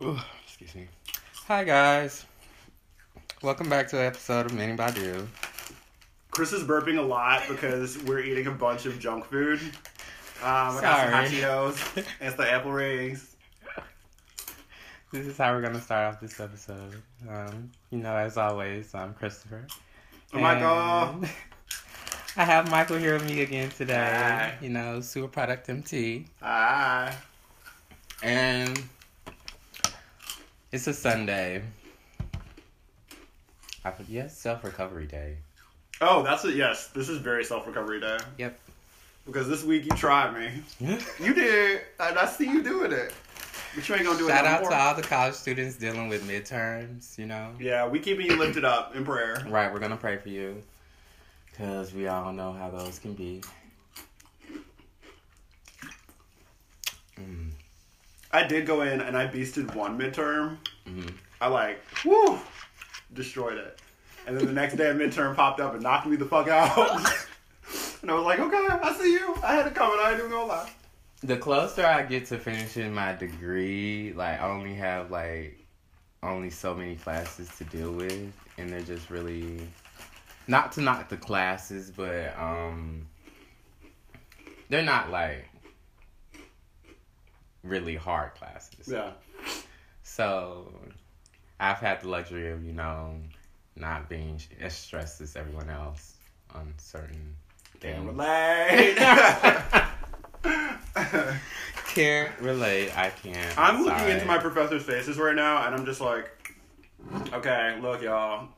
Ooh, excuse me. Hi guys. Welcome back to the episode of Mini Badu. Chris is burping a lot because we're eating a bunch of junk food. Um, I got some Sorry. hot Cheetos and some apple rings. This is how we're gonna start off this episode. Um, you know, as always, I'm Christopher. Oh my god. I have Michael here with me again today. Hi. You know, Super Product MT. Ah. And it's a Sunday. I yes, self recovery day. Oh, that's it. Yes, this is very self recovery day. Yep. Because this week you tried me. You did. And I see you doing it. But you ain't gonna do it Shout out more. to all the college students dealing with midterms, you know. Yeah, we keeping you lifted up in prayer. Right, we're gonna pray for you. Cause we all know how those can be. Mm, I did go in and I beasted one midterm. mhm. I like, woo, destroyed it. And then the next day a midterm popped up and knocked me the fuck out. and I was like, okay, I see you. I had it coming. I ain't even gonna lie. The closer I get to finishing my degree, like I only have like only so many classes to deal with, and they're just really not to knock the classes, but um, they're not like really hard classes. Yeah. So I've had the luxury of, you know, not being as stressed as everyone else on certain Can't things. relate. Can't relate. I can't. I'm looking into my professor's faces right now and I'm just like, okay, look, y'all.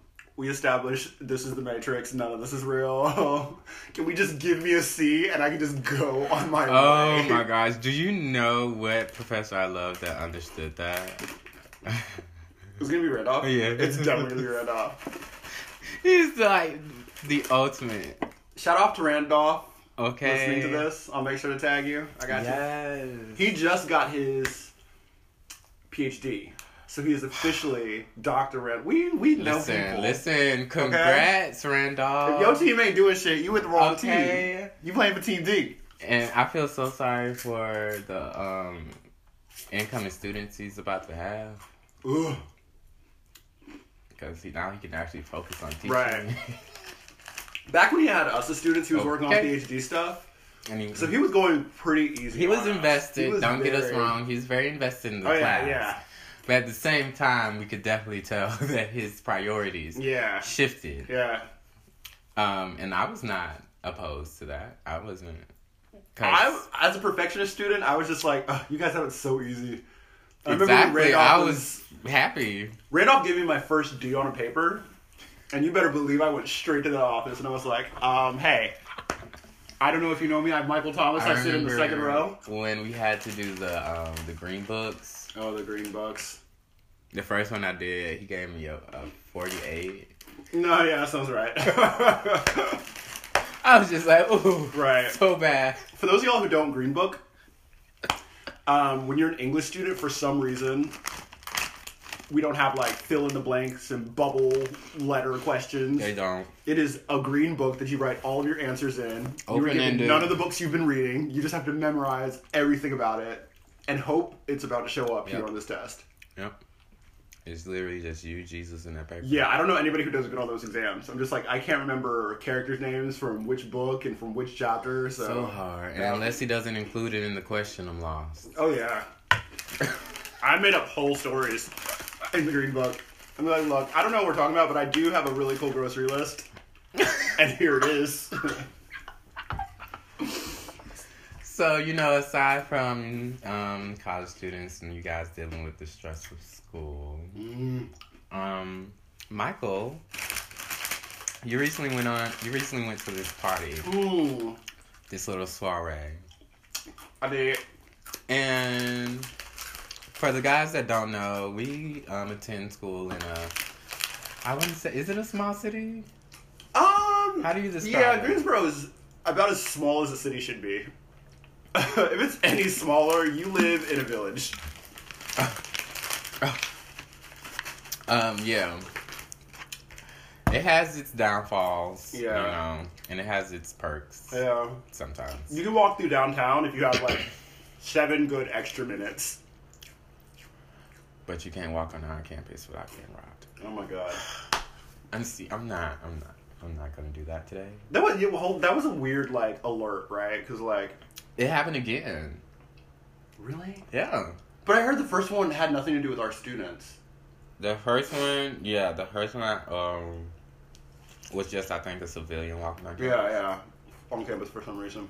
We established this is the Matrix. None of this is real. can we just give me a C and I can just go on my Oh way? my gosh. Do you know what professor I love that understood that? It's gonna be Randolph. Yeah. It's definitely gonna be Randolph. He's like the ultimate. Shout out to Randolph. Okay. listening to this. I'll make sure to tag you. I got you. Yes. He just got his PhD, so he is officially Doctor Rand. We we know Listen, people. listen. Congrats, Randolph. If your team ain't doing shit, you with the wrong Okay. team. You playing for Team D. And I feel so sorry for the um incoming students he's about to have Ugh. because he, now he can actually focus on teaching. Right. Back when he had us as students, he was working on PhD stuff, and he, so he was going pretty easy. he was invested. He was don't get us wrong. He's very invested in the Oh class. yeah, yeah, But at the same time, we could definitely tell that his priorities yeah, shifted. yeah. Um, and I was not opposed to that. I wasn't. I, as a perfectionist student, I was just like, "Ugh, you guys have it so easy. I exactly. I was was happy. Randolph gave me my first D on a paper, and you better believe I went straight to the office and I was like, um, hey, I don't know if you know me, I'm Michael Thomas. I, sit in the second row. when we had to do the um, the green books. Oh, the Green Bucks. The first one I did, he gave me a, a 48. No, yeah, that sounds right. I was just like, ooh, right. so bad. For those of y'all who don't Green Book, um, when you're an English student, for some reason, we don't have like fill in the blanks and bubble letter questions. They don't. It is a green book that you write all of your answers in. You were given Open-ended. none of the books you've been reading. You just have to memorize everything about it and hope it's about to show up here Yep. on this test. Yep. It's literally just you, Jesus, and that paper. Yeah, I don't know anybody who does good on all those exams. I'm just like I can't remember characters' names from which book and from which chapter. So, So hard. And unless he doesn't include it in the question, I'm lost. oh yeah, I made up whole stories in the green book. I'm like, look, I don't know what we're talking about, but I do have a really cool grocery list, and here it is. So, you know, aside from um, college students and you guys dealing with the stress of school, um, Michael, you recently went on, you recently went to this party, Ooh, this little soiree. I did. And for the guys that don't know, we um, attend school in a, I wouldn't say, is it a small city? Um, How do you describe yeah, it? Greensboro is about as small as a city should be. if it's any smaller, you live in a village. Um, yeah. It has its downfalls, yeah. you know, and it has its perks Yeah. sometimes. You can walk through downtown if you have like seven good extra minutes. But you can't walk on our campus without getting robbed. Oh my god. I'm see. I'm not. I'm not. I'm not gonna do that today. That was yeah, well, that was a weird like alert, right? Because like, It happened again. really? Yeah. But I heard the first one had nothing to do with our students. The first one, yeah, the first one um was just I think a civilian walking on campus. Yeah, yeah. On campus for some reason.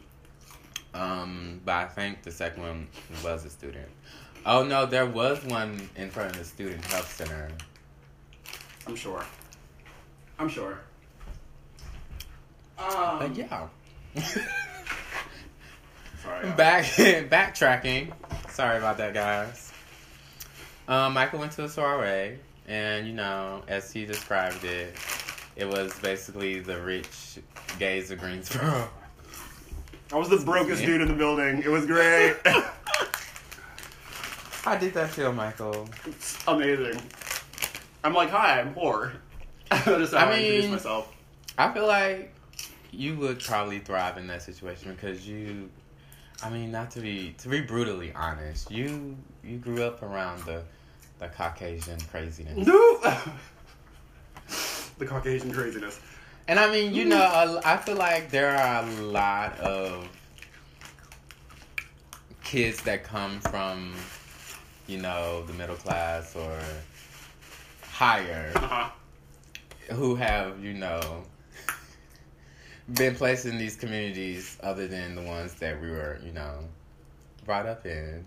Um, but I think the second one was a student. Oh no, there was one in front of the student health center. I'm sure. I'm sure. Um, But yeah. Sorry. Back backtracking. Sorry about that, guys. Um, Michael went to a soiree, and you know, as he described it, it was basically the rich gays of Greensboro. I was the brokest dude in the building. It was great. How did that feel, Michael? it's amazing. I'm like, hi, I'm poor. That's how I, I introduce mean- myself. I feel like you would probably thrive in that situation because you, I mean, not to be to be brutally honest, you you grew up around the the Caucasian craziness, No. the Caucasian craziness. and I mean, you mm-hmm. know, I feel like there are a lot of kids that come from, you know, the middle class or higher Uh-huh. who have, you know, been placed in these communities other than the ones that we were, you know, brought up in.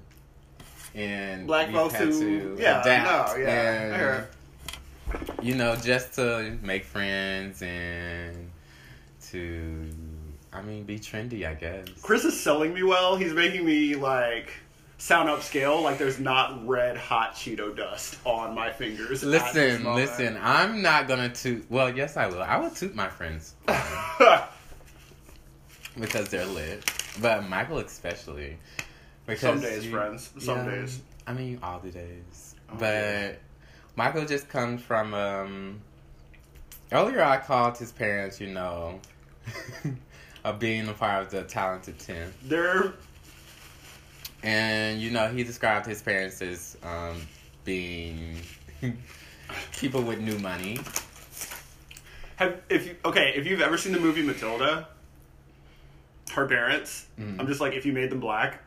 And Black folks had who- to yeah, adapt no, yeah, and you know, just to make friends and to I mean be trendy, I guess. Chris is selling me well. He's making me like sound upscale. Like there's not red hot Cheeto dust on my fingers. Listen, listen, I'm not gonna toot well, yes I will. I will toot my friends because they're lit. But Michael especially. Because Some days, you- friends. Some yeah, days. I mean, all the days. Oh, but yeah. Michael just comes from. um Earlier, I called his parents, you know, of being a part of the talented ten, They're and you know, he described his parents as um being people with new money. have if you, okay if you've ever seen the movie Matilda, her parents. Mhm. I'm just like if you made them black,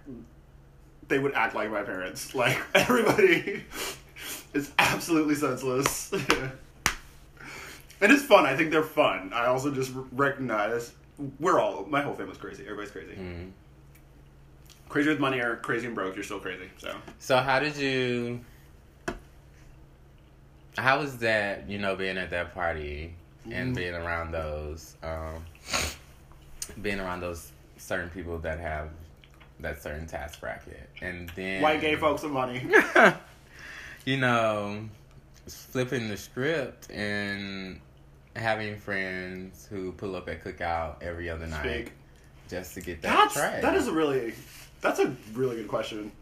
they would act like my parents. Like everybody is absolutely senseless. and it's fun. I think they're fun. I also just recognize we're all my whole family's crazy. Everybody's crazy. Mm. Crazy with money or crazy and broke. You're still crazy. So So how did you? How was that? You know, being at that party and Mm. being around those, um, being around those certain people that have that certain task bracket, and then white gay folks with money. you know, flipping the script and having friends who pull up at cookout every other night Speak. just to get that That's that is a really that's a really good question.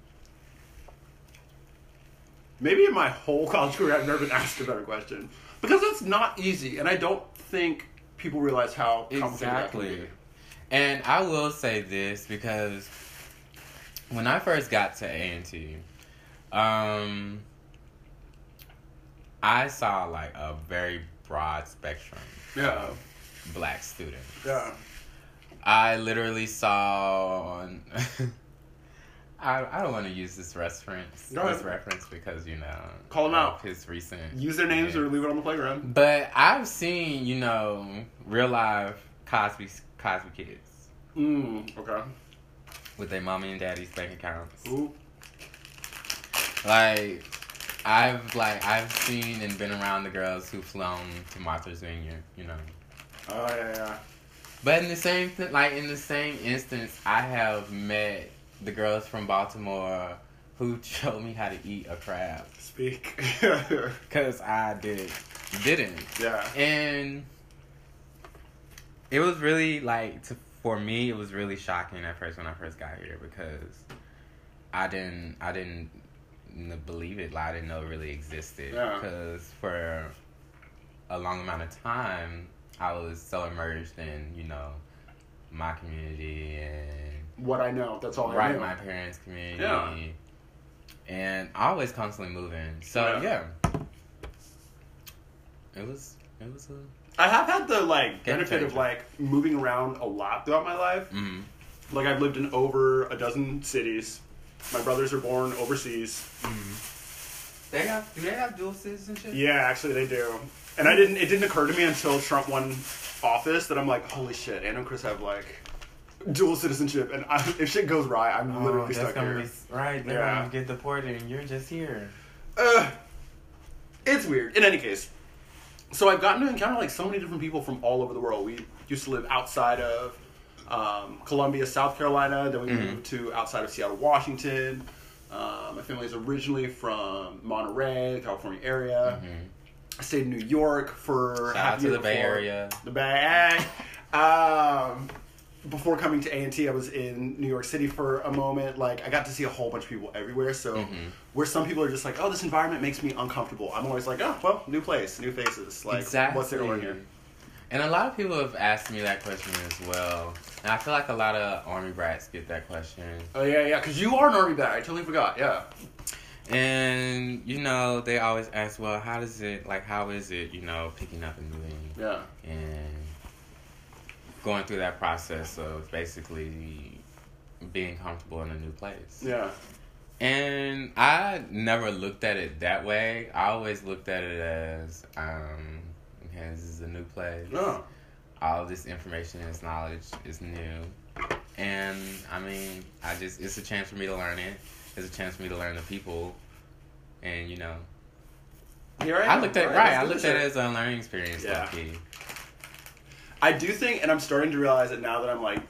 Maybe in my whole college career I've never been asked a better question because it's not easy, and I don't think people realize how complicated that can Exactly. be. And I will say this because when I first got to A and T, um, I saw like a very broad spectrum Yeah. of black students. Yeah. I literally saw. I I don't want to use this reference Go ahead. this reference because you know Call of out. his recent Use their names or leave it on the playground. But I've seen you know real life Cosby Cosby kids Mm, okay. with their mommy and daddy's bank accounts. Ooh. Like I've like I've seen and been around the girls who've flown to Martha's Vineyard, you know. Oh yeah, yeah. But in the same th- like in the same instance, I have met the girls from Baltimore who showed me how to eat a crab Speak. because I did didn't. yeah. And it was really like to, for me it was really shocking at first when I first got here because I didn't I didn't believe it like I didn't know it really existed Yeah. because for a long amount of time I was so immersed in you know my community and What I know. That's all I right know. my parents' community Yeah. and I always constantly moving. So Yeah. yeah, it was it was a I have had the like Game benefit of like moving around a lot throughout my life. mm, Like I've lived in over a dozen cities. My brothers are born overseas. They have do they have dual citizenship? Yeah, actually they do. And I didn't. It didn't occur to me until Trump won office that I'm like, holy shit, Anna and Chris have like dual citizenship, and I, if shit goes right, I'm Oh, literally that's stuck gonna here. be right. They're Yeah. gonna get deported, and you're just here. Uh, it's weird. In any case, so I've gotten to encounter like so many different people from all over the world. We used to live outside of um, Columbia, South Carolina. Then we Mhm. moved to outside of Seattle, Washington. Um, my family is originally from Monterey, California area. Mhm. I stayed in New York for Shout half out a to year the Bay before- Area. The Bay. Um, before coming to A and T, I was in New York City for a moment. Like I got to see a whole bunch of people everywhere. So Mhm. where some people are just like, "Oh, this environment makes me uncomfortable," I'm always like, "Oh, well, new place, new faces. Like, exactly. what's to learn here?" And a lot of people have asked me that question as well. And I feel like a lot of army brats get that question. Oh yeah, yeah. Because you are an army brat. I totally forgot. Yeah. And you know, they always ask, well, how does it like how is it, you know, picking up and moving Yeah. and going through that process of basically being comfortable in a new place. Yeah. And I never looked at it that way. I always looked at it as, um, okay, this is a new place. Oh. All this information and knowledge is new. And I mean, I just, it's a chance for me to learn it. It's a chance for me to learn the people. And, you know, Here I, I looked at it, right, let's I looked at it as a learning experience, Yeah. low-key. I do think, and I'm starting to realize it now that I'm like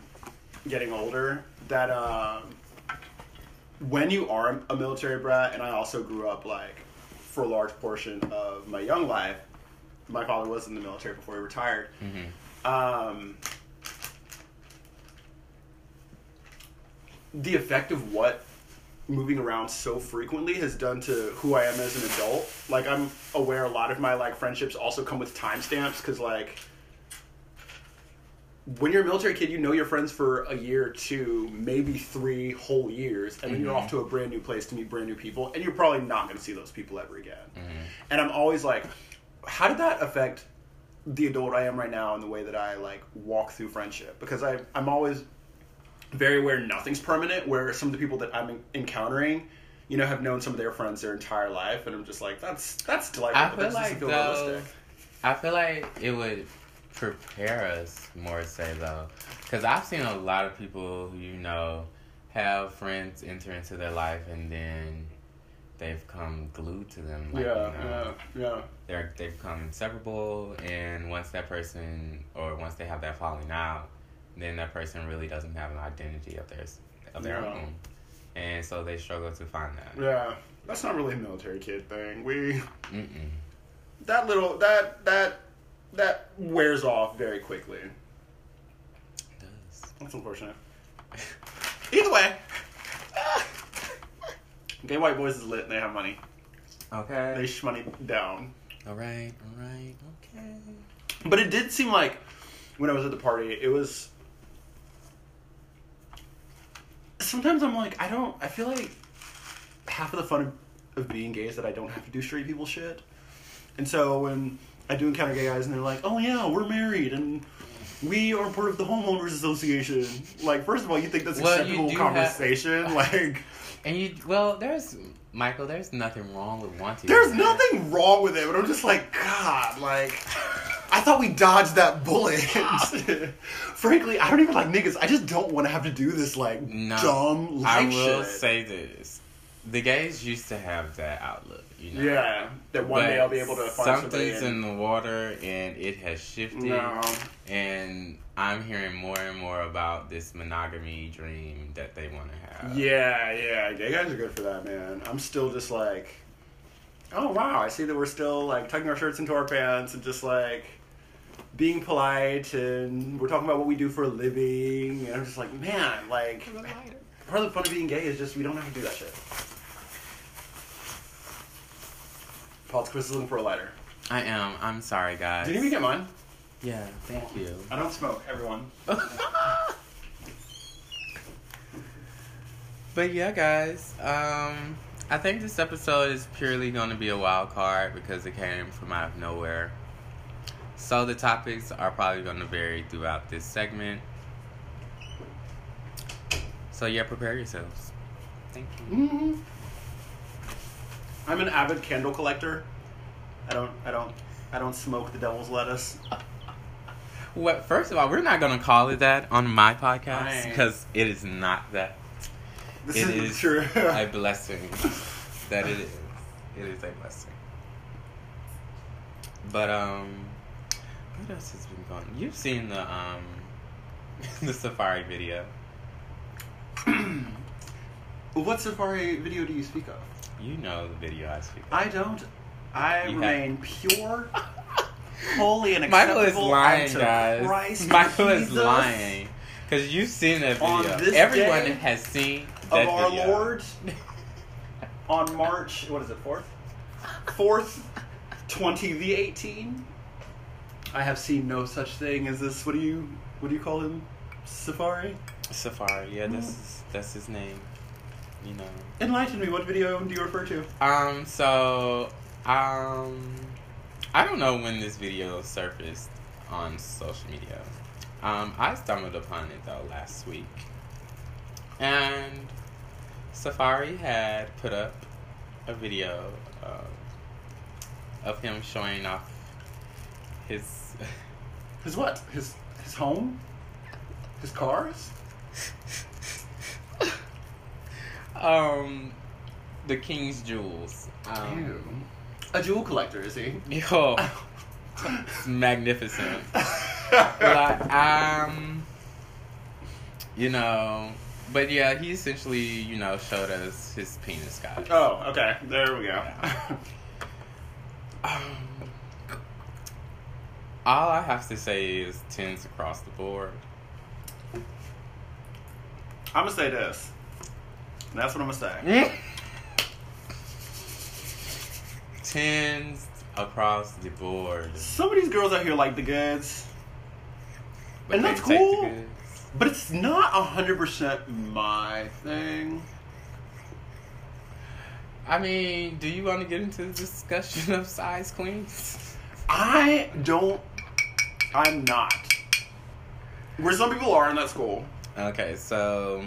getting older, that um, when you are a military brat, and I also grew up like for a large portion of my young life, my father was in the military before he retired. hmm Um, the effect of what moving around so frequently has done to who I am as an adult. Like I'm aware a lot of my like friendships also come with timestamps because like when you're a military kid, you know your friends for a year or two, maybe three whole years, and then you're Mhm. off to a brand new place to meet brand new people, and you're probably not going to see those people ever again. hmm And I'm always like, how did that affect the adult I am right now and the way that I like walk through friendship? Because I I'm always very aware nothing's permanent. Where some of the people that I'm encountering, you know, have known some of their friends their entire life, and I'm just like, that's that's delightful. I feel that like feel though, realistic. I feel like it would prepare us more so though, because I've seen a lot of people who you know have friends enter into their life and then they've come glued to them. Like, yeah, you know, yeah, yeah. they're they become inseparable, and once that person or once they have that falling out, then that person really doesn't have an identity of theirs of their Yeah. own, and so they struggle to find that. Yeah, that's not really a military kid thing. We Mm-mm. that little that that that wears off very quickly. It does. That's unfortunate. Either way, gay white boys is lit. and They have money. Okay. They shmoney down. All right. All right. Okay. But it did seem like when I was at the party, it was. Sometimes I'm like, I don't. I feel like half of the fun of, of being gay is that I don't have to do straight people shit. And so when I do encounter gay guys and they're like, "Oh yeah, we're married and we are part of the homeowners association," like first of all, you think that's Well, acceptable conversation? like, And you, well, there's Michael. There's nothing wrong with wanting. there's that. nothing wrong with it, but I'm just like, God, like. I thought we dodged that bullet. Frankly, I don't even like niggas. I just don't want to have to do this like No, dumb I will shit. say this: the gays used to have that outlook. You know. yeah, that one But day I'll be able to find somebody. something's in the water, and it has shifted. no, And I'm hearing more and more about this monogamy dream that they want to have. yeah, yeah, gay guys are good for that, man. I'm still just like, oh wow, I see that we're still like tucking our shirts into our pants and just like being polite, and we're talking about what we do for a living. And I'm just like, man, like part of the fun of being gay is just we don't have to do that shit. Paul's Chris is looking for a lighter. I am. I'm sorry, guys. Did you even get mine? Yeah. Thank you. I don't smoke, everyone. But yeah, guys, um, I think this episode is purely going to be a wild card because it came from out of nowhere. So the topics are probably going to vary throughout this segment. So yeah, prepare yourselves. Thank you. hmm I'm an avid candle collector. I don't. I don't. I don't smoke the devil's lettuce. Well, First of all, we're not going to call it that on my podcast because it is not that. This It is is true. a blessing that it is. It is a blessing. But um, what else has been going? You've seen the um, the Safari video. what Safari video do you speak of? You know the video I speak. Of. I don't. I You remain pure, holy, and acceptable Michael is lying, unto guys. Christ Michael is lying because you've seen that On video. this Everyone has seen that of our video. Lord on March. What is it? Fourth. Fourth, twenty the eighteen. I have seen no such thing as this. What do you? What do you call him? Safari. Safari, yeah, that's his, that's his name. You know. Enlighten me. What video do you refer to? Um. So, um, I don't know when this video surfaced on social media. Um, I stumbled upon it though last week, and Safari had put up a video uh, of him showing off his. His what? His his home. His cars. um, the king's jewels. Um. A jewel collector is he? Yo, it's magnificent. like, um, you know, but yeah, he essentially, you know, showed us his penis, guys. Oh, okay. There we go. Um, all I have to say is tens across the board. I'm gonna say this. And that's what I'm gonna say. Mm. Tens across the board. Some of these girls out here like the goods, But And that's cool. but it's not hundred percent my thing. I mean, do you want to get into the discussion of size queens? I don't. I'm not. Where some people are, and that's cool. Okay, so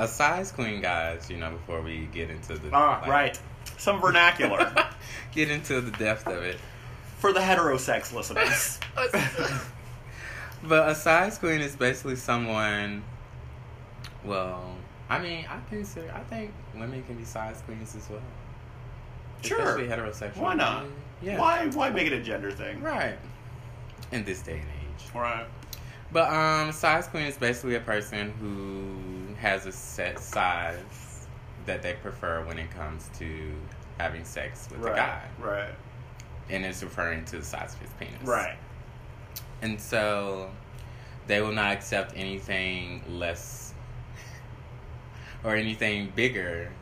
a size queen, guys. You know, before we get into the Ah, like, right. Some vernacular get into the depth of it. for the heterosex listeners. But a size queen is basically someone. Well, I mean, I consider. I think women can be size queens as well. Sure. Especially heterosexual. Why not? women. Yeah. Why? Why make it a gender thing? Right. In this day and age. Right. But um, size queen is basically a person who has a set size that they prefer when it comes to having sex with right. a guy, Right. and it's referring to the size of his penis. Right. And so they will not accept anything less or anything bigger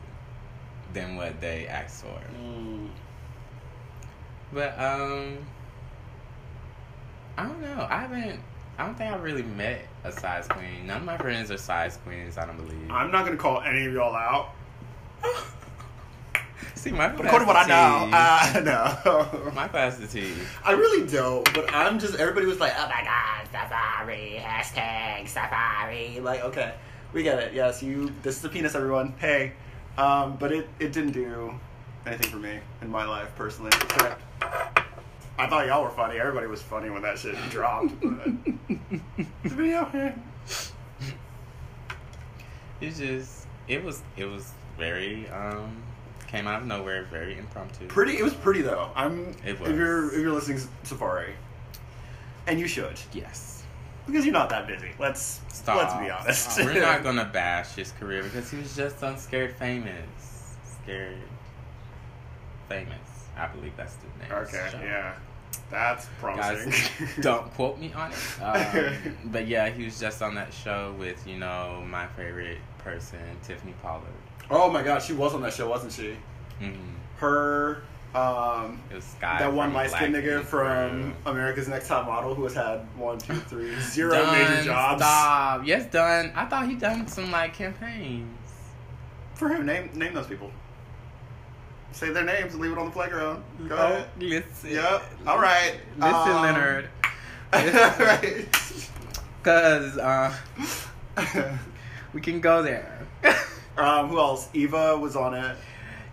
than what they asked for. Mm. But um, I don't know. I haven't. I don't think I've really met a size queen. None of my friends are size queens. I don't believe. I'm not gonna call any of y'all out, See, my but according to what I know, uh, no. my class the T. I really don't, but I'm just. Everybody was like, "Oh my god, Safari hashtag Safari." Like, okay, we get it. Yes, you. This is the penis, everyone. Hey, um, but it it didn't do anything for me in my life personally. Except I thought y'all were funny. Everybody was funny when that shit dropped. But the video, eh. It's just it was it was very um came out of nowhere, very impromptu. pretty. It was pretty though. I'm. It If you're if you're listening Safari, and you should yes. because you're not that busy. Let's Stop. let's be honest. Stop. We're not gonna bash his career because he was just on Scared Famous. Scared Famous. I believe that's the name. Okay, show. yeah. That's promising. Guys, don't quote me on it. Um, but yeah, he was just on that show with, you know, my favorite person, Tiffany Pollard. oh my god, she was on that show, wasn't she? hmm Her, um, It was Sky. that one light skinned nigga from Crew. America's Next Top Model who has had one, two, three, zero Done, major jobs. Stop. Yes, done. I thought he done some like campaigns. For who? Name name those people. Say their names and leave it on the playground. Go Oh, ahead. listen. Yep. All right. Listen, Um, Leonard. right. Cause uh, we can go there. um, who else? Eva was on it.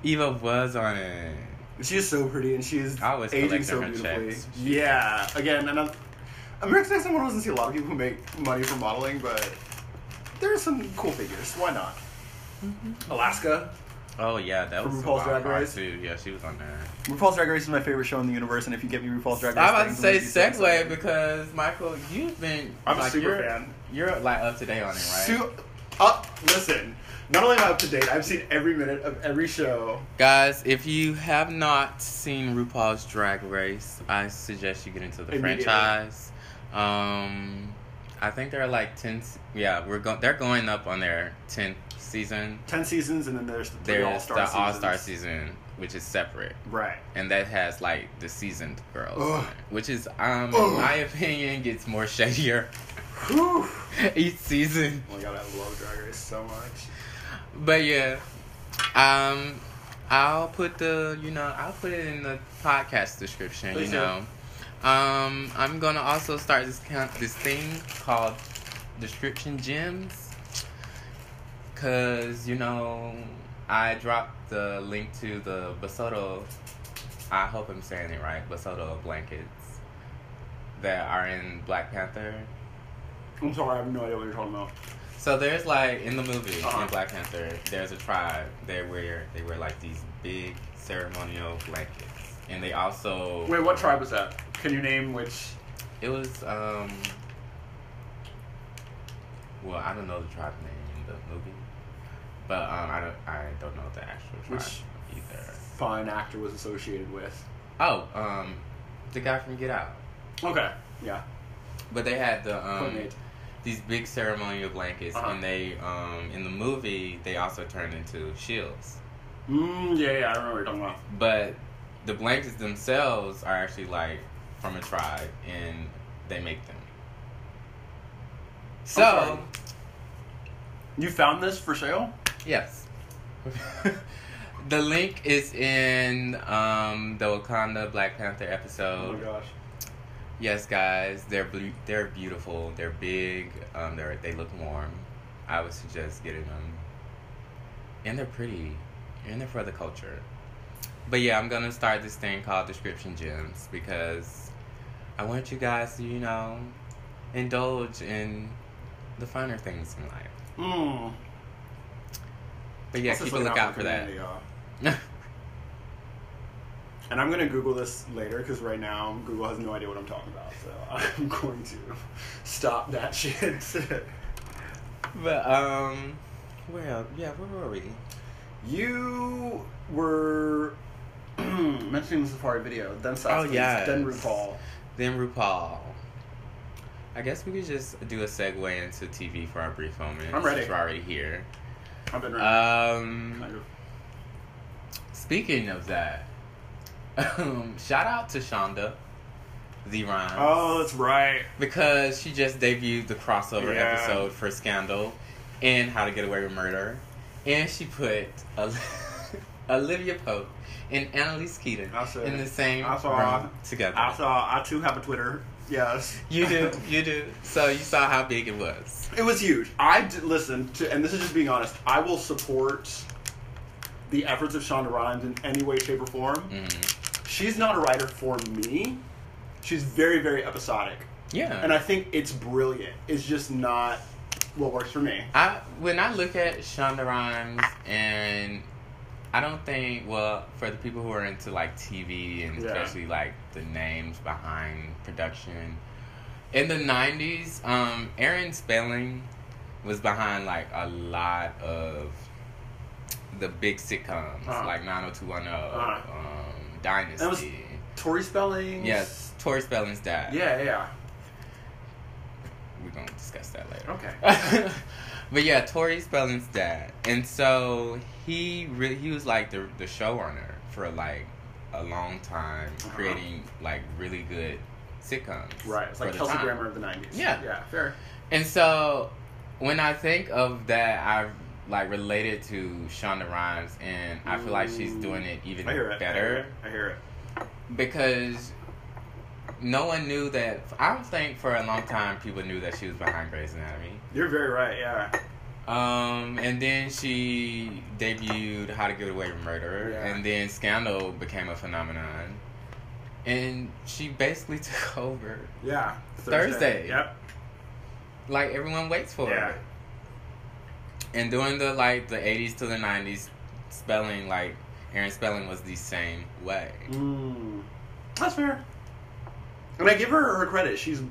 Eva was on it. She is so pretty and she is I always aging so beautifully. checks. Yeah. Again, and I'm, America's Next Top Model doesn't see a lot of people who make money from modeling, but there are some cool figures. Why not? Mm-hmm. Alaska. Oh yeah, that was RuPaul's a Drag Race? too. Yeah, she was on there. RuPaul's Drag Race is my favorite show in the universe, and if you get me RuPaul's Drag Race, I'm about to say segue because Michael, you've been I'm a super you're, fan. You're like up to date on it, right? Su- up, listen. Not only am I up to date, I've seen every minute of every show. Guys, if you have not seen RuPaul's Drag Race, I suggest you get into the franchise. Um, I think there are like ten. Yeah, we're going. They're going up on their tenth season. Ten seasons, and then there's the There's All Star the All Star season, which is separate, Right. and that has like the seasoned girls, Ugh. which is, um, Ugh. in my opinion, gets more shadier each season. Oh my god, I love Drag Race so much. But yeah, um, I'll put the you know I'll put it in the podcast description. Please you do. know, um, I'm gonna also start this kind this thing called description gems, cause you know I dropped the link to the Basotho. I hope I'm saying it right. Basotho blankets that are in Black Panther. I'm sorry, I have no idea what you're talking about. So there's like in the movie Uh-huh. in Black Panther, there's a tribe. They wear they wear like these big ceremonial blankets, and they also Wait, what tribe was that? Can you name which? It was um. Well, I don't know the tribe name in the movie, but um, I don't I don't know the actual tribe Which- either. Fine actor was associated with. Oh, um, the guy from Get Out. Okay. Yeah. But they had the um these big ceremonial blankets, Uh-huh. and they um in the movie they also turned into shields. Mm, yeah, yeah, I remember what you're talking about. But the blankets themselves are actually like from a tribe, and they make them. So. You found this for sale? Yes, the link is in um, the Wakanda Black Panther Oh episode. my gosh. Yes, guys, they're blue, they're beautiful. They're big. Um, they they look warm. I would suggest getting them, and they're pretty, and they're for the culture. But yeah, I'm gonna start this thing called Description Gems because I want you guys to, you know, indulge in the finer things in life. Mm. But yeah, keep a look lookout for that. And I'm gonna Google this later because right now Google has no idea what I'm talking about. So I'm going to stop that shit. but um, well, yeah, where were we? you were mentioning the Safari video, then Sasquatch, Oh, yes. then RuPaul. Then RuPaul. I guess we could just do a segue into TV for our brief moment. I'm ready. since We're already here. I've been. Um, kind of. speaking of that, um, shout out to Shonda, the Rhimes. Oh, that's right. because she just debuted the crossover Yeah. episode for Scandal and How to Get Away with Murder, and she put Olivia Pope and Annalise Keating in the same I saw room together. I saw. I too have a Twitter. Yes. You do, you do. So you saw how big it was. It was huge. I did, listen to, and this is just being honest. I will support the efforts of Shonda Rhimes in any way, shape, or form. hmm She's not a writer for me. She's very, very episodic, Yeah. and I think it's brilliant. It's just not what works for me. I when I look at Shonda Rhimes and I don't think well for the people who are into like TV and Yeah. especially like the names behind production in the '90s, um, Aaron Spelling was behind like a lot of the big sitcoms Uh-huh. like 90210, Uh-huh. um, Dynasty. That was Tori Spelling. yes, Tori Spelling's dad. Yeah, yeah. we're gonna discuss that later. Okay. but yeah, Tori Spelling's dad, and so he really he was like the the showrunner for like a long time, Uh-huh. creating like really good sitcoms. Right. It's like Kelsey time. Grammer of the '90s. Yeah. Yeah. Fair. And so when I think of that, I've like related to Shonda Rhimes, and I feel like she's doing it even I hear it. better I hear it. because no one knew that. I don't think for a long time people knew that she was behind Grey's Anatomy. You're very right. Yeah. Um, and then she debuted How to Get Away with Murder, Yeah. and then Scandal became a phenomenon, and she basically took over. Yeah. Thursday. Yep. Like everyone waits for Yeah. it. And during the like the eighties to the nineties, spelling like Aaron Spelling was the same way. Mm. That's fair. And I give her her credit. She's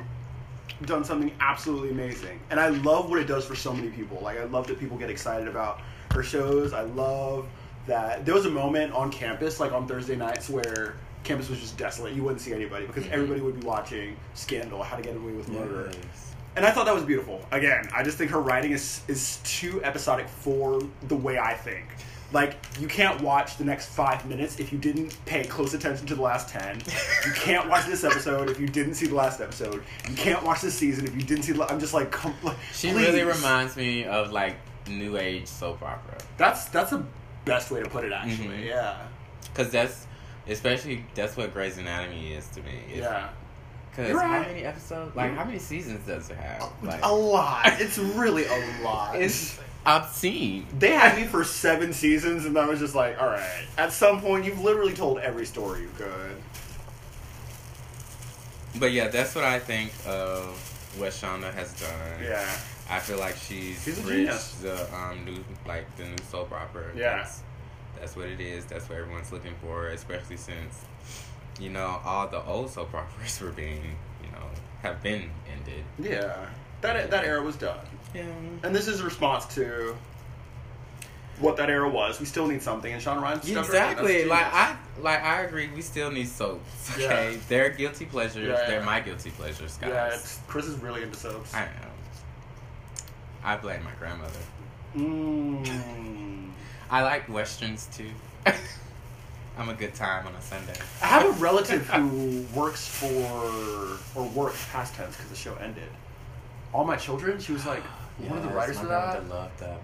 done something absolutely amazing. And I love what it does for so many people. Like, I love that people get excited about her shows. I love that there was a moment on campus, like on Thursday nights, where campus was just desolate. You wouldn't see anybody because Mhm. everybody would be watching Scandal, How to Get Away with Murder. Yes. And I thought that was beautiful. Again, I just think her writing is is too episodic for the way I think. Like you can't watch the next five minutes if you didn't pay close attention to the last ten. You can't watch this episode if you didn't see the last episode. You can't watch this season if you didn't see. The, I'm just like, come, like She please. really reminds me of like new age soap opera. That's that's the best way to put it. Actually, Mhm. yeah, Cause that's especially that's what Grey's Anatomy is to me. Yeah. Cause You're how many episodes? Like how many seasons does it have? Like a lot. It's really a lot. it's obscene. They had me for seven seasons, and I was just like, all right. At some point, you've literally told every story you could. But yeah, that's what I think of what Shonda has done. Yeah. I feel like she's, She's bridged the um new like the new soap opera. Yeah. That's, that's what it is. That's what everyone's looking for, especially since you know all the old soap operas were being you know have been ended. Yeah. That that era was done. Yeah. And this is a response to what that era was. We still need something, and Sean right. Exactly. Like. I like I agree. We still need soaps. Okay, Yeah. they're guilty pleasures. Yeah. They're my guilty pleasures, guys. Yeah, it's, Chris is really into soaps. I am. I blame my grandmother. Mm. I like westerns too. I'm a good time on a Sunday. I have a relative who works for, or worked past tense because the show ended. All My Children, she was like one of the writers for that. loved that.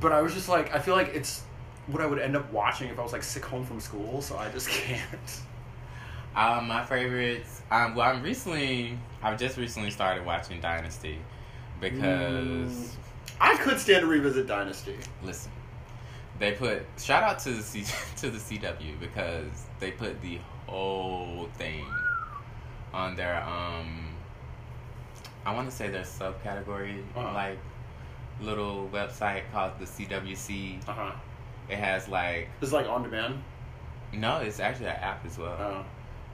But I was just like, I feel like it's what I would end up watching if I was like sick home from school, so I just can't. Um, my favorites. Um, well, I'm recently. I've just recently started watching Dynasty because Mm. I could stand to revisit Dynasty. listen, they put shout out to the C, to the CW because they put the whole thing on their um. I want to say their subcategory Uh-huh. like little website called the CW Seed. Uh huh. It has like It's like on demand. no, it's actually an app as well. Oh.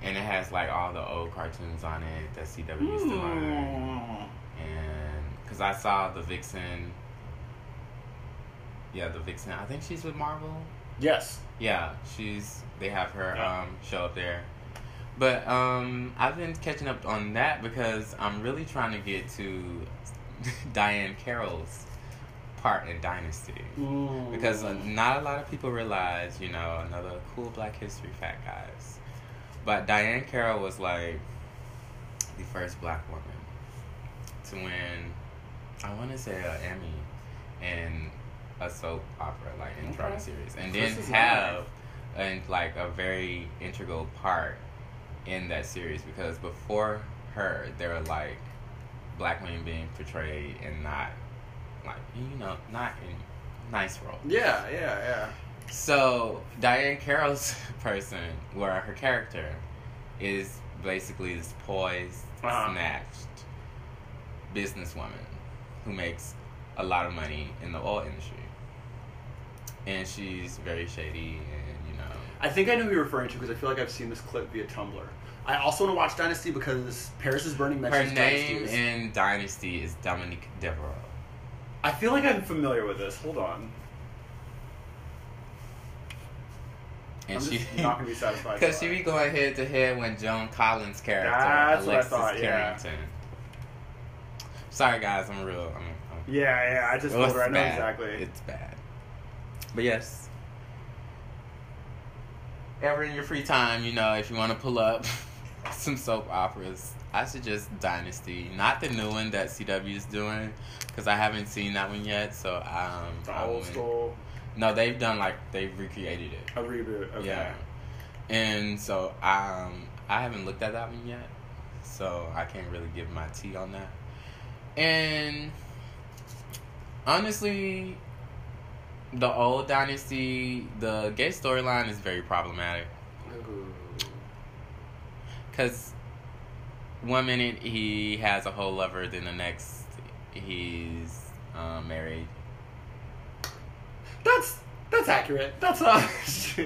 and it has like all the old cartoons on it that CW used to run. Mm. And because I saw the Vixen, yeah, the Vixen. I think she's with Marvel. Yes. Yeah, she's. They have her Yeah. um, show up there. But um, I've been catching up on that because I'm really trying to get to Diahann Carroll's part in Dynasty. Mm. Because not a lot of people realize, you know, another cool Black History fact, guys. But Diahann Carroll was like the first black woman to win, I want to say, an Emmy in a soap opera, like in drama series, and then have and like a very integral part in that series because before her, there were like black women being portrayed and not like you know not in nice roles. Yeah, yeah, yeah. So Diahann Carroll's person, where her character is basically this poised, Uh-huh. snatched businesswoman who makes a lot of money in the oil industry, and she's very shady, and you know. I think I know who you're referring to because I feel like I've seen this clip via Tumblr. I also want to watch Dynasty because Paris is Burning Her name Dynasty. in Dynasty is Dominique Devereaux. I feel like I'm familiar with this. Hold on. And I'm she just not gonna be satisfied. because she be going head to head with Joan Collins' character, That's what I Alexis thought, yeah. Carrington. Sorry, guys, I'm real. I'm, I'm Yeah, yeah. I just Well, told her I know bad. exactly. It's bad. But yes. Ever in your free time, you know, if you want to pull up some soap operas, I suggest Dynasty, not the new one that CW is doing, because I haven't seen that one yet. So um, The old school, No, they've done like they've recreated it. a reboot. Okay. Yeah, and so um, I haven't looked at that one yet, so I can't really give my tea on that. And honestly, the old Dynasty, the gay storyline is very problematic. Ooh. Because one minute he has a whole lover, then the next he's um, married. That's that's accurate. That's uh,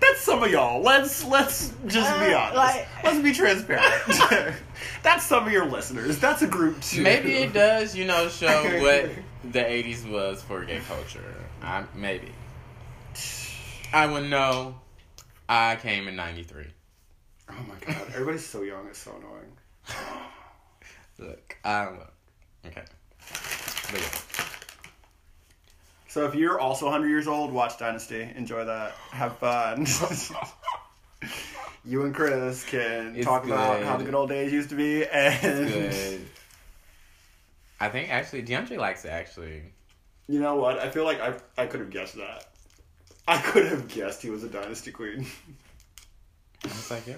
that's some of y'all. Let's let's just be Uh, honest. like- let's be transparent. that's some of your listeners. That's a group too. Maybe it does, you know, show what the 80s was for gay culture. I, maybe. I would know. I came in 93. Oh my god, everybody's so young. It's so annoying. Look, I. Okay. But yeah. So if you're also 100 years old, watch Dynasty. Enjoy that. Have fun. you and Chris can It's talk about how the good old days used to be, and Good. I think actually, DeAndre likes it actually. you know what? I feel like I I could have guessed that. I could have guessed he was a Dynasty queen. I was like, yeah,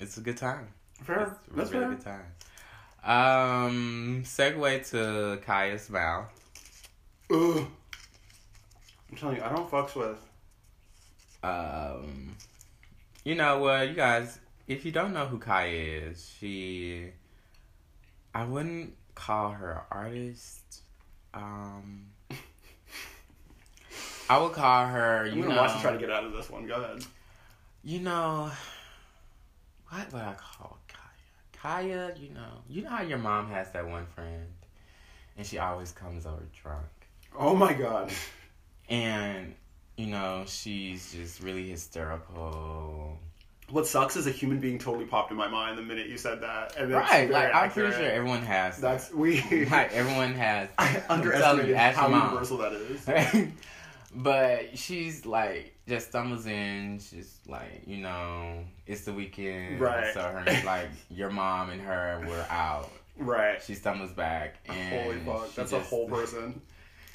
it's a good time. Fair. It's a That's really fair. good time. Um, segue to Kaya's Mal. Ugh. I'm telling you, I don't fucks with. Um, you know what, you guys, if you don't know who Kaya is, she, I wouldn't call her an artist. Um, I would call her, I'm you gonna know, watch you try to get out of this one. Go ahead. you know, what would I call Kaya? Kaya, you know, you know how your mom has that one friend, and she always comes over drunk. Oh my god. And, you know, she's just really hysterical. What sucks is a human being totally popped in my mind the minute you said that, and Right, like I'm pretty sure everyone has. That's that. we. like everyone has. I underestimated you, how mom. universal that is. but she's like just stumbles in. She's like, you know, it's the weekend, Right. So her like your mom and her were out. Right. She stumbles back and Holy fuck, that's a just- whole person.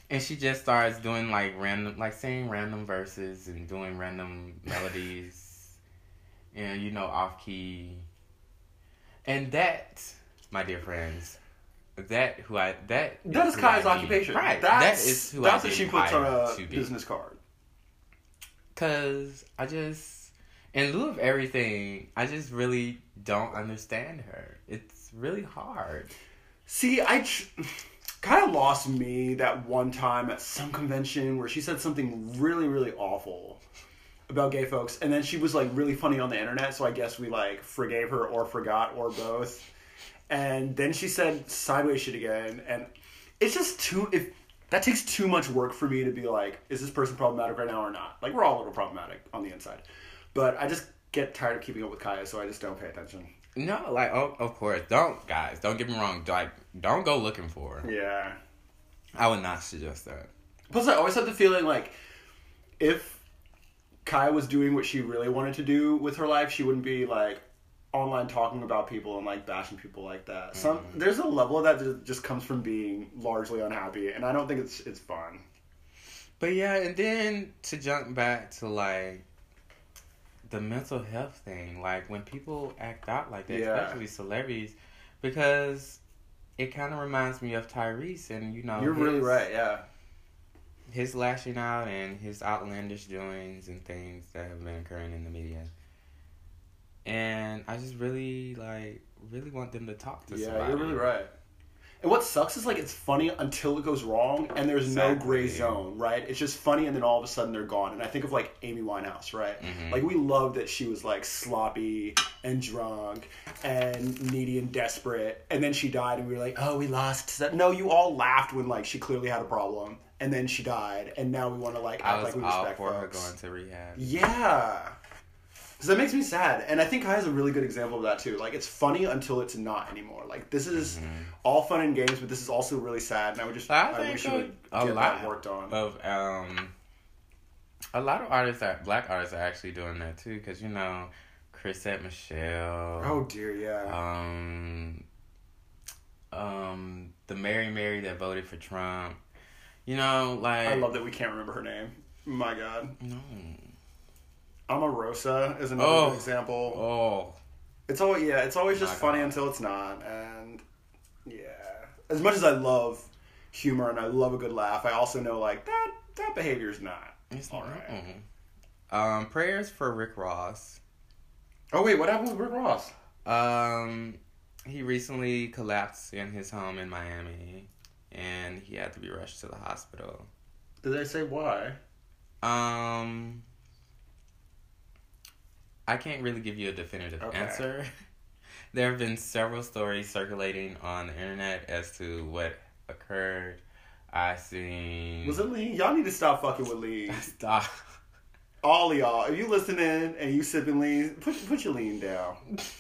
And she just starts doing like random, like saying random verses and doing random melodies, and you know, off key. And that, my dear friends, that who I that That is Kaya's occupation. right? That's, that is who that's I what she puts on a business card. Cause I just, in lieu of everything, I just really don't understand her. It's really hard. See, I kind of lost me that one time at some convention where she said something really, really awful about gay folks, and then she was like really funny on the internet. So I guess we like forgave her or forgot or both. And then she said sideways shit again, and it's just too if. That takes too much work for me to be like, is this person problematic right now or not? Like, we're all a little problematic on the inside. But I just get tired of keeping up with Kaya, so I just don't pay attention. No, like oh, of course, don't guys, don't get me wrong. Like, don't go looking for her. Yeah. I would not suggest that. Plus, I always had the feeling like if Kai was doing what she really wanted to do with her life, she wouldn't be like online talking about people and like bashing people like that. Mm-hmm. Some there's a level of that just comes from being largely unhappy, and I don't think it's it's fun. But yeah, and then to jump back to like the mental health thing, like when people act out like that, Yeah. especially celebrities, because it kind of reminds me of Tyrese, and you know, You're really right. Yeah. His lashing out and his outlandish doings and things that have been occurring in the media. And I just really like really want them to talk to Yeah, somebody. you're really right. And what sucks is like it's funny until it goes wrong, and there's no gray zone, right? It's just funny, and then all of a sudden they're gone. And I think of like Amy Winehouse, right? Mhm. Like we love that she was like sloppy and drunk and needy and desperate, and then she died, and we were like, oh, we lost. That. No, you all laughed when like she clearly had a problem, and then she died, and now we want to like I act was like we all respect for her going to rehab. Yeah. Because that makes me sad. And I think Kai is a really good example of that too. Like, it's funny until it's not anymore. Like, this is all fun and games, but this is also really sad. And I would just, I I, think wish you a- would a get lot that worked on. of um a lot of artists that black artists are actually doing that too because you know Chrisette Michele. Oh dear, yeah. Um, um, the Mary Mary that voted for Trump. You know, like I love that we can't remember her name. My God. No. Omarosa is another Oh. good example. Oh, It's always yeah, it's always just funny until it's not, and yeah. As much as I love humor and I love a good laugh, I also know like that that behavior's not. it's All not. right. mm. Um, prayers for Rick Ross. Oh wait, what happened with Rick Ross? Um, he recently collapsed in his home in Miami, and he had to be rushed to the hospital. Did they say why? Um, I can't really give you a definitive Okay. answer. there have been several stories circulating on the internet as to what occurred. I seen. Was it lean? Y'all need to stop fucking with lean. Stop. All of y'all, if you listening and you sipping lean, put put your lean down.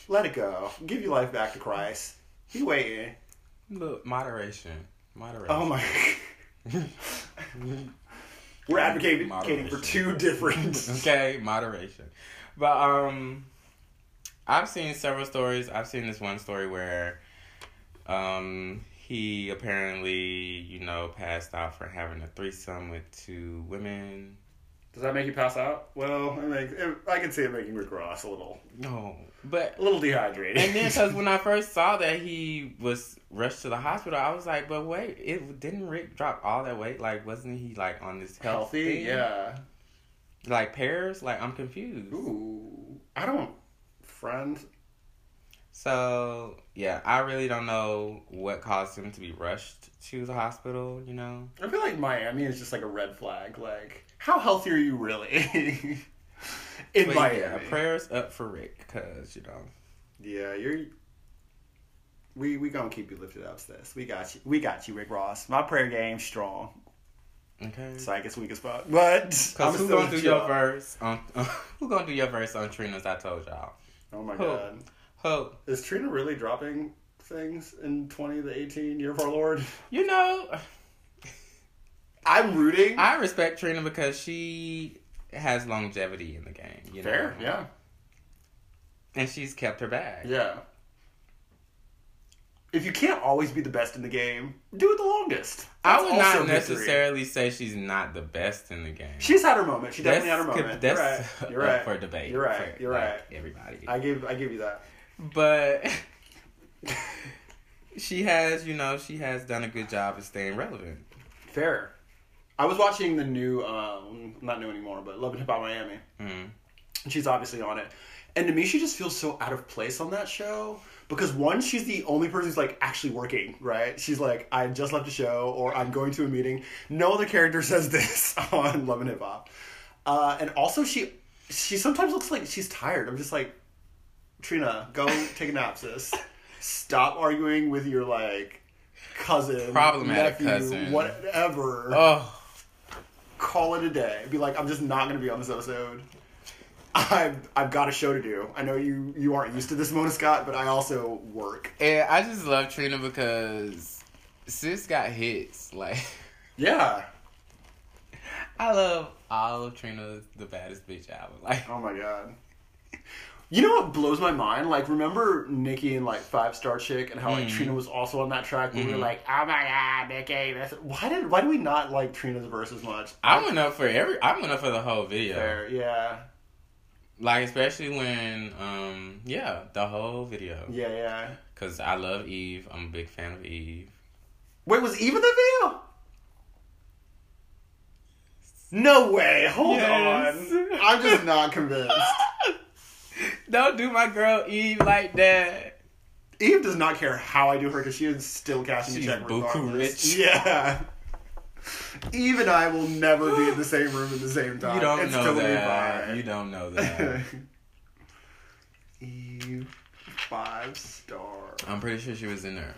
Let it go. Give your life back to Christ. He waiting. Look, moderation. Moderation. Oh my. We're advocating for two different. okay, moderation. But um I've seen several stories. I've seen this one story where um he apparently, you know, passed out for having a threesome with two women. Does that make you pass out? Well, it makes, it, I can see it making Rick Ross a little, No. But a little dehydrated. and then because when I first saw that he was rushed to the hospital, I was like, but wait, it didn't Rick drop all that weight? Like, wasn't he like on this health healthy, thing? yeah. Like pears? Like I'm confused. Ooh, I don't, friend. So yeah, I really don't know what caused him to be rushed to the hospital. You know, I feel like Miami is just like a red flag. Like, how healthy are you really? In but Miami. yeah, prayers up for Rick, cause you know. Yeah, you're. We we gonna keep you lifted up, sis. We got you. We got you, Rick Ross. My prayer game's strong. Okay. So I is weak as fuck, but Cause I'm who gonna do your y'all. verse on? who gonna do your verse on Trina's? I told y'all. Oh my Who? god, Who? is Trina really dropping things in twenty the eighteen year of our Lord? You know, I'm rooting. I respect Trina because she has longevity in the game. You know? Fair, yeah, And she's kept her bag. yeah. If you can't always be the best in the game, do it the longest. I That's would not necessarily say she's not the best in the game. She's had her moment. She definitely had her moment. That's you're right. You're right. for debate. You're right. for, You're like, right. Everybody. I give I give you that. but she has, you know, she has done a good job of staying relevant. Fair. I was watching the new, um, not new anymore, but Love and Hip Hop Miami. Mm. And she's obviously on it. And to me, she just feels so out of place on that show. Because one, she's the only person who's like actually working, right? She's like, I just left a show or I'm going to a meeting. No other character says this on Love and Hip Hop. Uh, and also, she she sometimes looks like she's tired. I'm just like, Trina, go take a nap, sis. Stop arguing with your like cousin, Problematic nephew, cousin. whatever Oh, call it a day. Be like, I'm just not going to be on this episode. I've I've got a show to do. I know you you aren't used to this, Mona Scott, but I also work. and I just love Trina because sis got hits. Like, Yeah. I love all of Trina's The Baddest Bitch album. Like, Oh my god. You know what blows my mind? Like, remember Nicki and like Five Star Chick and how like Mhm. Trina was also on that track? where We were Mhm. like, oh my god, Nicki. That's... Why did why do we not like Trina's verse as much? I went up for every. I went up for the whole video. Fair, yeah, Like, especially when, um, yeah, the whole video. yeah, yeah. Cause I love Eve. I'm a big fan of Eve. Wait, was Eve in the video? No way! Hold Yes. on. I'm just not convinced. Don't do my girl Eve like that. Eve does not care how I do her because she is still cashing She's a check regardless. rich. Yeah. Eve and I will never be in the same room at the same time. You don't it's know totally that. fine. You don't know that. Eve five star. I'm pretty sure she was in there.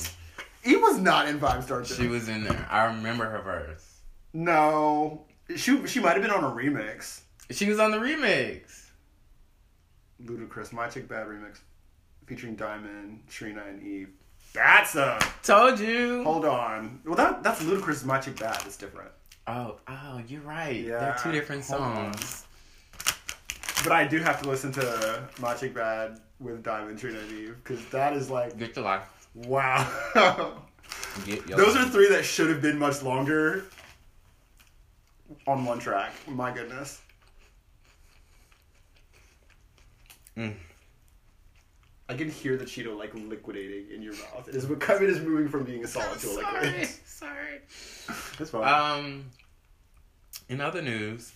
Eve was not in five star. She was in there. I remember her verse. No, she she might have been on a remix. She was on the remix. Ludacris, My Chick Bad remix, featuring Diamond, Trina, and Eve. That's a Told you. hold on. Well, that that's Ludacris, My Chick Bad. It's different. Oh, oh, you're right. Yeah, They're two different songs. But I do have to listen to My Chick Bad with Diamond Trina Eve because that is like Get your life. wow. Get your Those life. are three that should have been much longer on one track. My goodness. Mm. I can hear the Cheeto like liquidating in your mouth. It is it is moving from being a solid to a liquid. sorry. That's fine. Um, in other news,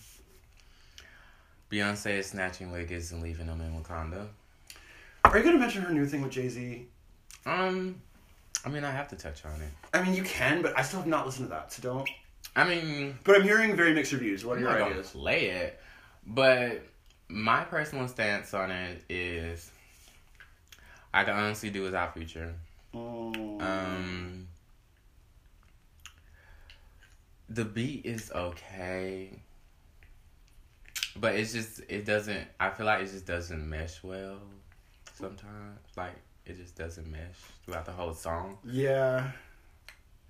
Beyonce is snatching Wiggins and leaving them in Wakanda. Are you gonna mention her new thing with Jay Z? Um, I mean, I have to touch on it. I mean, you can, but I still have not listened to that, so don't. I mean, But I'm hearing very mixed reviews. What are I'm your not gonna ideas? play it, but my personal stance on it is, I can honestly do without Future. Mm. Um, the beat is okay, but it's just it doesn't. I feel like it just doesn't mesh well. Sometimes, like it just doesn't mesh throughout the whole song. yeah,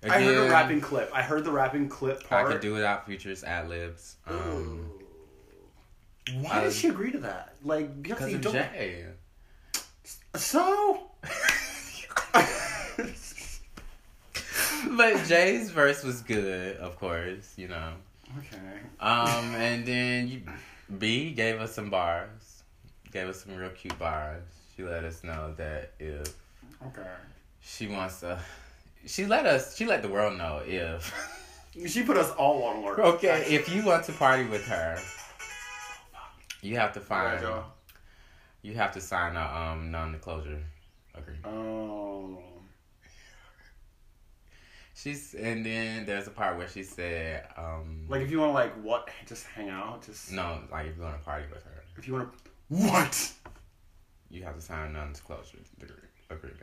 I heard a Again, rapping clip. I heard the rapping clip part. I could do without Future's ad libs. Um, Why did she agree to that? Like, because you of don't. Jay. So. but Jay's verse was good, of course. You know. okay. Um, and then you, B gave us some bars, gave us some real cute bars. She let us know that if Okay. she wants to, she let us, she let the world know if, She put us all on alert. okay, if you want to party with her, you have to find, Joe. You have to sign a um non-disclosure agreement. Oh. She's, and then there's a part where she said, um, Like, if you want to, like, what? Just hang out? Just. no, like if you want to party with her, If you want to. What? you have to sign a non-disclosure agreement.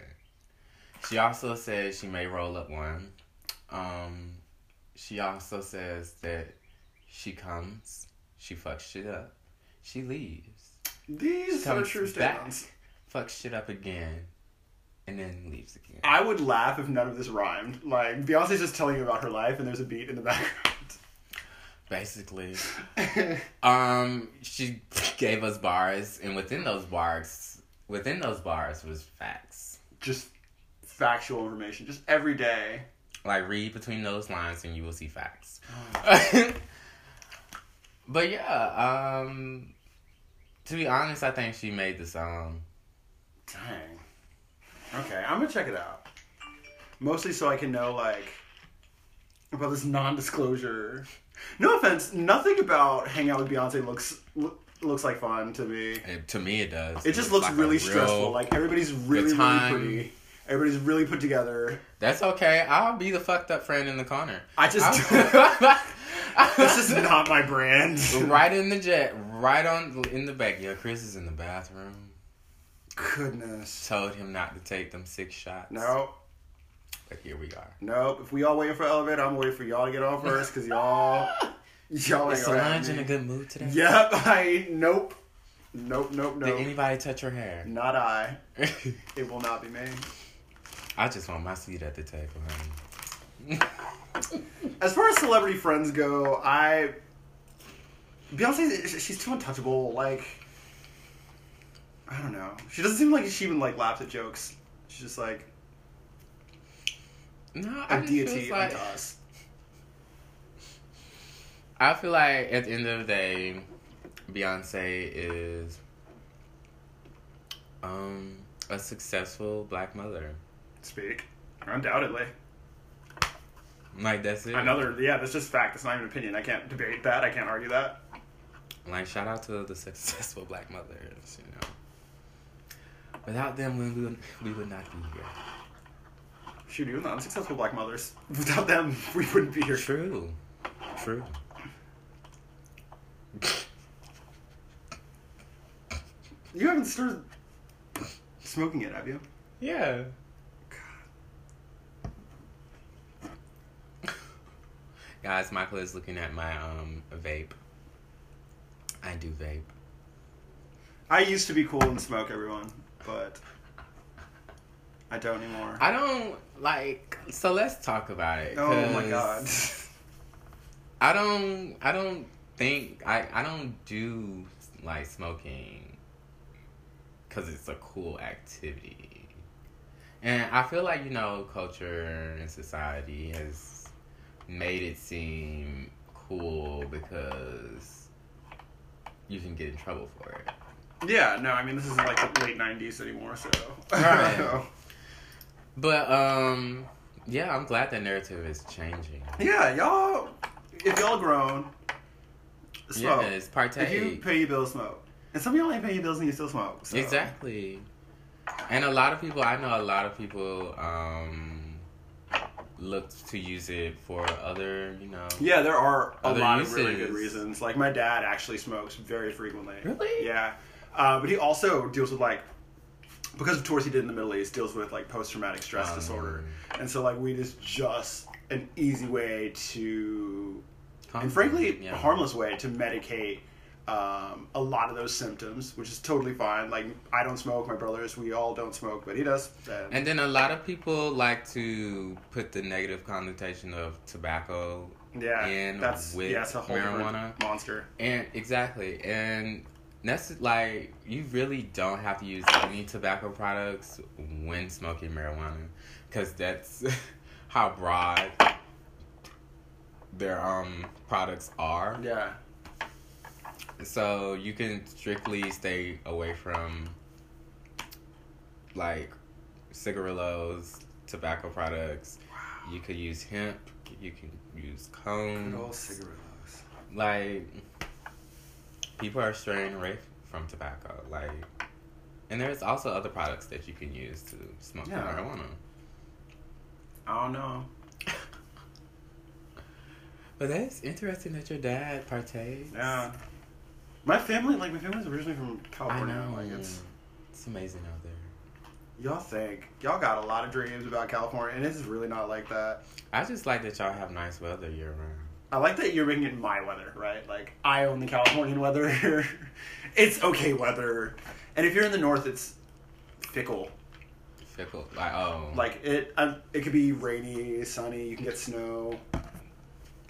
She also says she may roll up one. Um, she also says that she comes, she fucks shit up, she leaves, These are Comes true back. statements. fucks shit up again, and then leaves again. I would laugh if none of this rhymed. Like, Beyonce's just telling you about her life, and there's a beat in the background. Basically, um, she gave us bars, and within those bars, within those bars was facts. just factual information. Just every day. Like read between those lines, and you will see facts. Oh. but yeah, um, to be honest, I think she made the song. Dang. Okay, I'm gonna check it out. Mostly so I can know like about this non-disclosure. No offense, nothing about hang out with Beyonce looks lo- looks like fun to me. It, to me, it does. It just It's looks like really real- stressful. Like everybody's really really pretty. Everybody's really put together. That's okay. I'll be the fucked up friend in the corner. I just this is not my brand. right in the jet, right on in the back. Yeah, Chris is in the bathroom. Goodness. Told him not to take them six shots. No, but here we are. nope. If we all waiting for elevator, I'm waiting for y'all to get off first because y'all, y'all ain't Is Solange in a good mood today? Yep. I nope. Nope. Nope. Nope. Did anybody touch her hair? Not I. It will not be me. I just want my seat at the table, honey. As far as celebrity friends go, I Beyonce, she's too untouchable. Like, I don't know. She doesn't seem like she even like laughs at jokes. She's just like no, I deity like, unto us. I feel like at the end of the day, Beyonce is um a successful black mother. Speak. Undoubtedly. Like that's it. Another, yeah, that's just fact. That's not even opinion. I can't debate that. I can't argue that. Like shout out to the successful black mothers, you know. Without them, we would we would not be here. Shoot, even the unsuccessful black mothers. Without them, we wouldn't be here. True, true. You haven't started smoking yet, have you? Yeah. God. Guys, Michael is looking at my um vape. I do vape. I used to be cool and smoke, everyone, but I don't anymore. I don't like. So let's talk about it. oh my god. I don't. I don't think. I. I don't do like smoking because it's a cool activity. And I feel like, you know, culture and society has made it seem cool because you can get in trouble for it. Yeah, no, I mean this isn't like the late '90s anymore, so. Right. But um yeah, I'm glad the narrative is changing. yeah, y'all. If y'all grown, smoke. Yes, partake. If you pay your bills, smoke. And some of y'all ain't paying your bills and you still smoke. So. Exactly. And a lot of people, I know a lot of people um, look to use it for other, you know. Yeah, there are a lot of really good reasons. Like my dad actually smokes very frequently. Really? Yeah, uh, but he also deals with like because of tours he did in the Middle East, deals with like post traumatic stress Um, disorder, and so like weed is just an easy way to, and frankly, yeah. a harmless way to medicate. Um, a lot of those symptoms, which is totally fine. Like I don't smoke, my brothers, we all don't smoke, but he does. And, And then a lot of people like to put the negative connotation of tobacco yeah, in that's with yeah, it's a whole marijuana. monster. And exactly. And that's like you really don't have to use any tobacco products when smoking marijuana because that's how broad their um products are. Yeah, So you can strictly stay away from like cigarillos, tobacco products. You could use hemp. You can use good old cones. cigarillos. Like people are straying away from tobacco. Like, and there's also other products that you can use to smoke Yeah. marijuana. I don't know. But that's interesting that your dad partakes. Yeah. My family, like my family's originally from I California. know. Like it's It's amazing out there. y'all think y'all got a lot of dreams about California, and it's really not like that. I just like that y'all have nice weather year round. I like that you're making it my weather, right? Like I own the Californian weather. it's okay weather, and if you're in the north, it's fickle. Fickle, like oh, Like it, um, it could be rainy, sunny. You can get snow.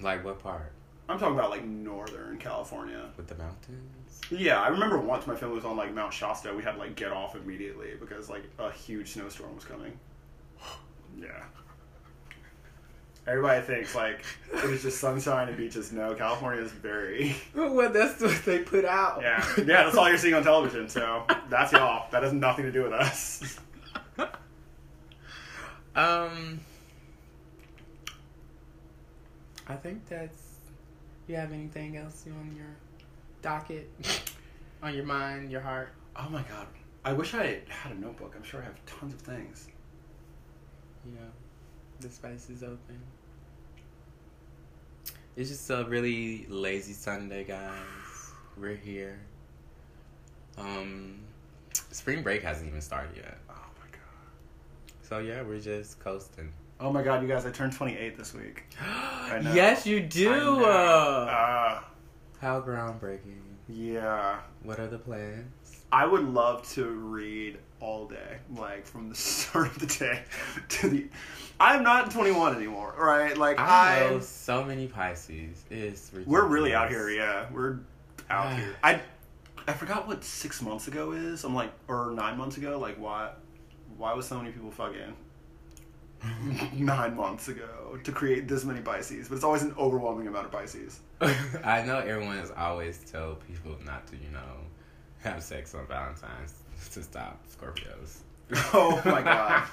like what part I'm talking about like northern California. with the mountains? Yeah, I remember once my family was on like Mount Shasta. We had to like get off immediately because like a huge snowstorm was coming. Yeah. Everybody thinks like it was just sunshine and beaches. No, California is very Well, that's what they put out. yeah yeah. That's all you're seeing on television. So that's y'all. That has nothing to do with us. Um, I think that's. You have anything else on your docket, on your mind, your heart? Oh my god. I wish I had a notebook. I'm sure I have tons of things. You know, the space is open. It's just a really lazy Sunday, guys. We're here. Um, spring break hasn't even started yet, Oh my god. so yeah, we're just coasting. Oh my god, you guys! I turned 28 this week. know. yes, you I do. know. Uh, Uh, how groundbreaking. yeah. What are the plans? I would love to read all day, like from the start of the day to the. I'm not 21 anymore, right? Like I I, know so many Pisces. It's ridiculous. we're really out here. Yeah, we're out here. I, I forgot what six months ago is. I'm like, or nine months ago. Like, why, why was so many people fucking nine months ago to create this many Pisces? But it's always an overwhelming amount of Pisces. I know everyone has always tell people not to, you know, have sex on Valentine's to stop Scorpios. Oh my god.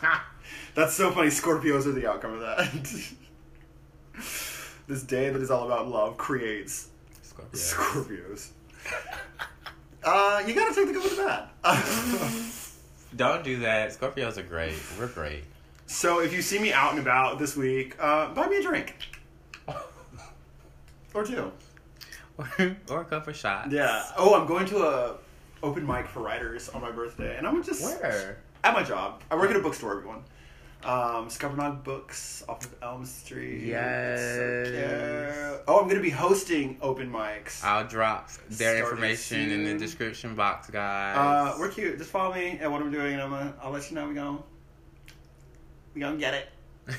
That's so funny. Scorpios are the outcome of that. this day that is all about love creates Scorpios. Scorpios. Uh, you gotta take the good with the bad. Don't do that. Scorpios are great. We're great. So if you see me out and about this week, uh, buy me a drink or two. or go for shots. Yeah. Oh, I'm going to a open mic for writers on my birthday, and I'm just Where? at my job. I work at a bookstore. Everyone. Um, Scuppernong Books off of Elm Street. Yes. So oh, I'm going to be hosting open mics. I'll drop their information in the description box, guys. Uh, we're cute. Just follow me at what I'm doing, and I'm gonna, I'll let you know we going we gonna get it.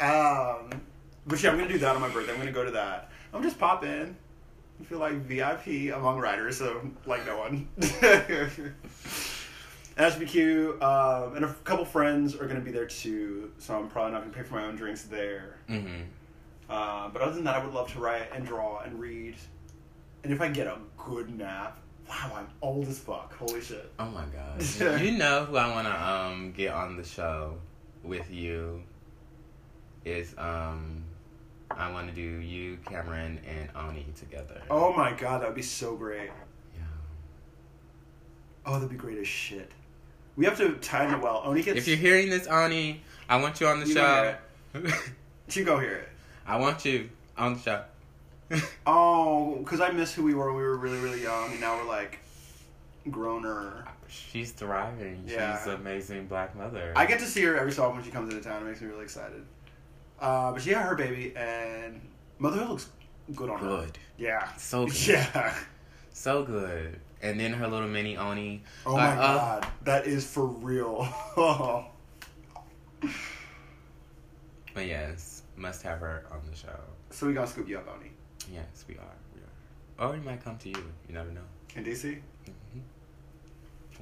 Um, but yeah, I'm gonna do that on my birthday. I'm gonna go to that. I'm just pop in, I feel like VIP among writers, so like no one. That should be cute. Um, and a couple friends are gonna be there too, so I'm probably not gonna pay for my own drinks there. Mm-hmm. Uh, but other than that, I would love to write and draw and read. And if I get a good nap, wow, I'm old as fuck. Holy shit. Oh my god. you know who I want to um get on the show with you is um I want to do you, Cameron, and Ani together. Oh my god, that would be so great. Yeah. Oh, that'd be great as shit. We have to time it well. Oni gets. If you're hearing this, Ani, I want you on the You show. you go hear it. I want you on the show. Oh, because I miss who we were when we were really, really young, and now we're like growner. She's thriving. Yeah. She's an amazing black mother. I get to see her every so often when she comes into town. It makes me really excited. Uh, but she had her baby, and motherhood looks good on her. good. Yeah. So good. Yeah. So good. And then her little mini Oni. Oh my uh, god, that is for real. But yes, must have her on the show. so we gotta scoop you up, Oni. Yes, we are. We are. Or it might come to you. You never know. In DC?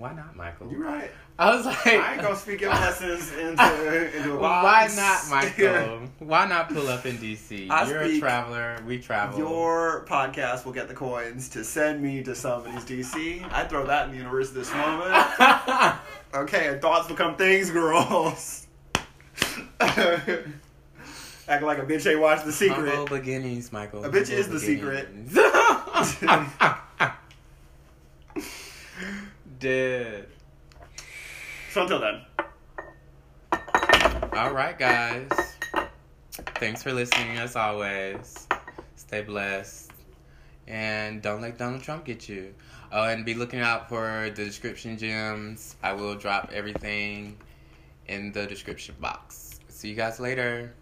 Why not, Michael? You're right. I was like, I ain't gonna speak your lessons into, into a Why not, Michael? Why not pull up in DC? I You're a traveler. We travel. Your podcast will get the coins to send me to somebody's DC. I'd throw that in the universe this moment. Okay, and thoughts become things, girls. Acting like a bitch ain't watched The Secret. Humble beginnings, Michael. A bitch Humble is the secret. Beginnings. Dead. So until then, All right, guys. Thanks for listening, as always. Stay blessed. And don't let Donald Trump get you. Oh, and be looking out for the description gems. I will drop everything in the description box. See you guys later.